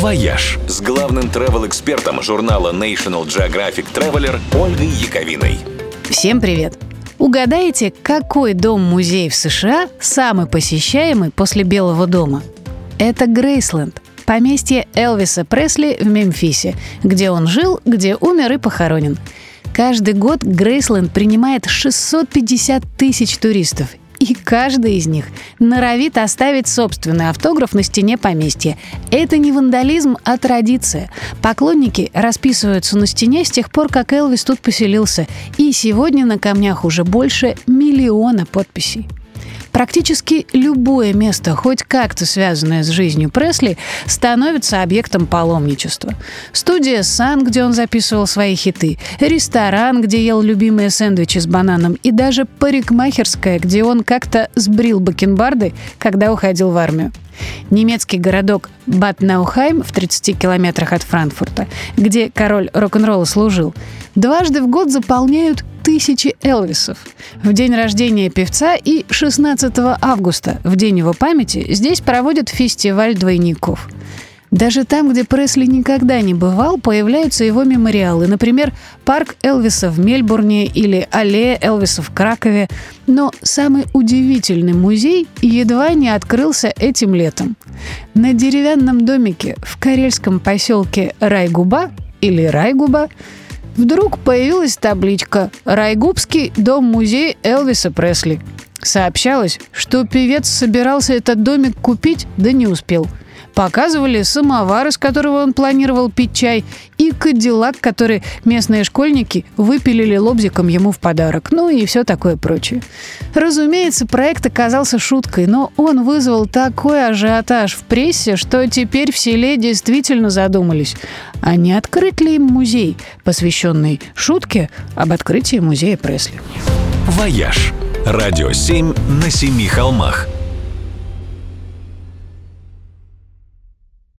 «Вояж» с главным travel-экспертом журнала National Geographic Traveler Ольгой Яковиной. Всем привет! Угадайте, какой дом-музей в США самый посещаемый после Белого дома? Это Грейсленд, поместье Элвиса Пресли в Мемфисе, где он жил, где умер и похоронен. Каждый год Грейсленд принимает 650 тысяч туристов, и каждый из них норовит оставить собственный автограф на стене поместья. Это не вандализм, а традиция. Поклонники расписываются на стене с тех пор, как Элвис тут поселился. И сегодня на камнях уже больше миллиона подписей. Практически любое место, хоть как-то связанное с жизнью Пресли, становится объектом паломничества. Студия «Сан», где он записывал свои хиты, ресторан, где ел любимые сэндвичи с бананом, и даже парикмахерская, где он как-то сбрил бакенбарды, когда уходил в армию. Немецкий городок Бат-Наухайм в 30 километрах от Франкфурта, где король рок-н-ролла служил, дважды в год заполняют тысячи Элвисов. В день рождения певца и 16 августа, в день его памяти, здесь проводят фестиваль двойников. Даже там, где Пресли никогда не бывал, появляются его мемориалы. Например, парк Элвиса в Мельбурне или аллея Элвиса в Кракове. Но самый удивительный музей едва не открылся этим летом. На деревянном домике в карельском поселке Райгуба или Райгуба Вдруг появилась табличка «Райгубский дом-музей Элвиса Пресли». Сообщалось, что певец собирался этот домик купить, да не успел – Показывали самовар, из которого он планировал пить чай, и кадиллак, который местные школьники выпилили лобзиком ему в подарок. Ну и все такое прочее. Разумеется, проект оказался шуткой, но он вызвал такой ажиотаж в прессе, что теперь в селе действительно задумались, а не открыть ли им музей, посвященный шутке об открытии музея Пресли. «Вояж» – радио 7 на семи холмах –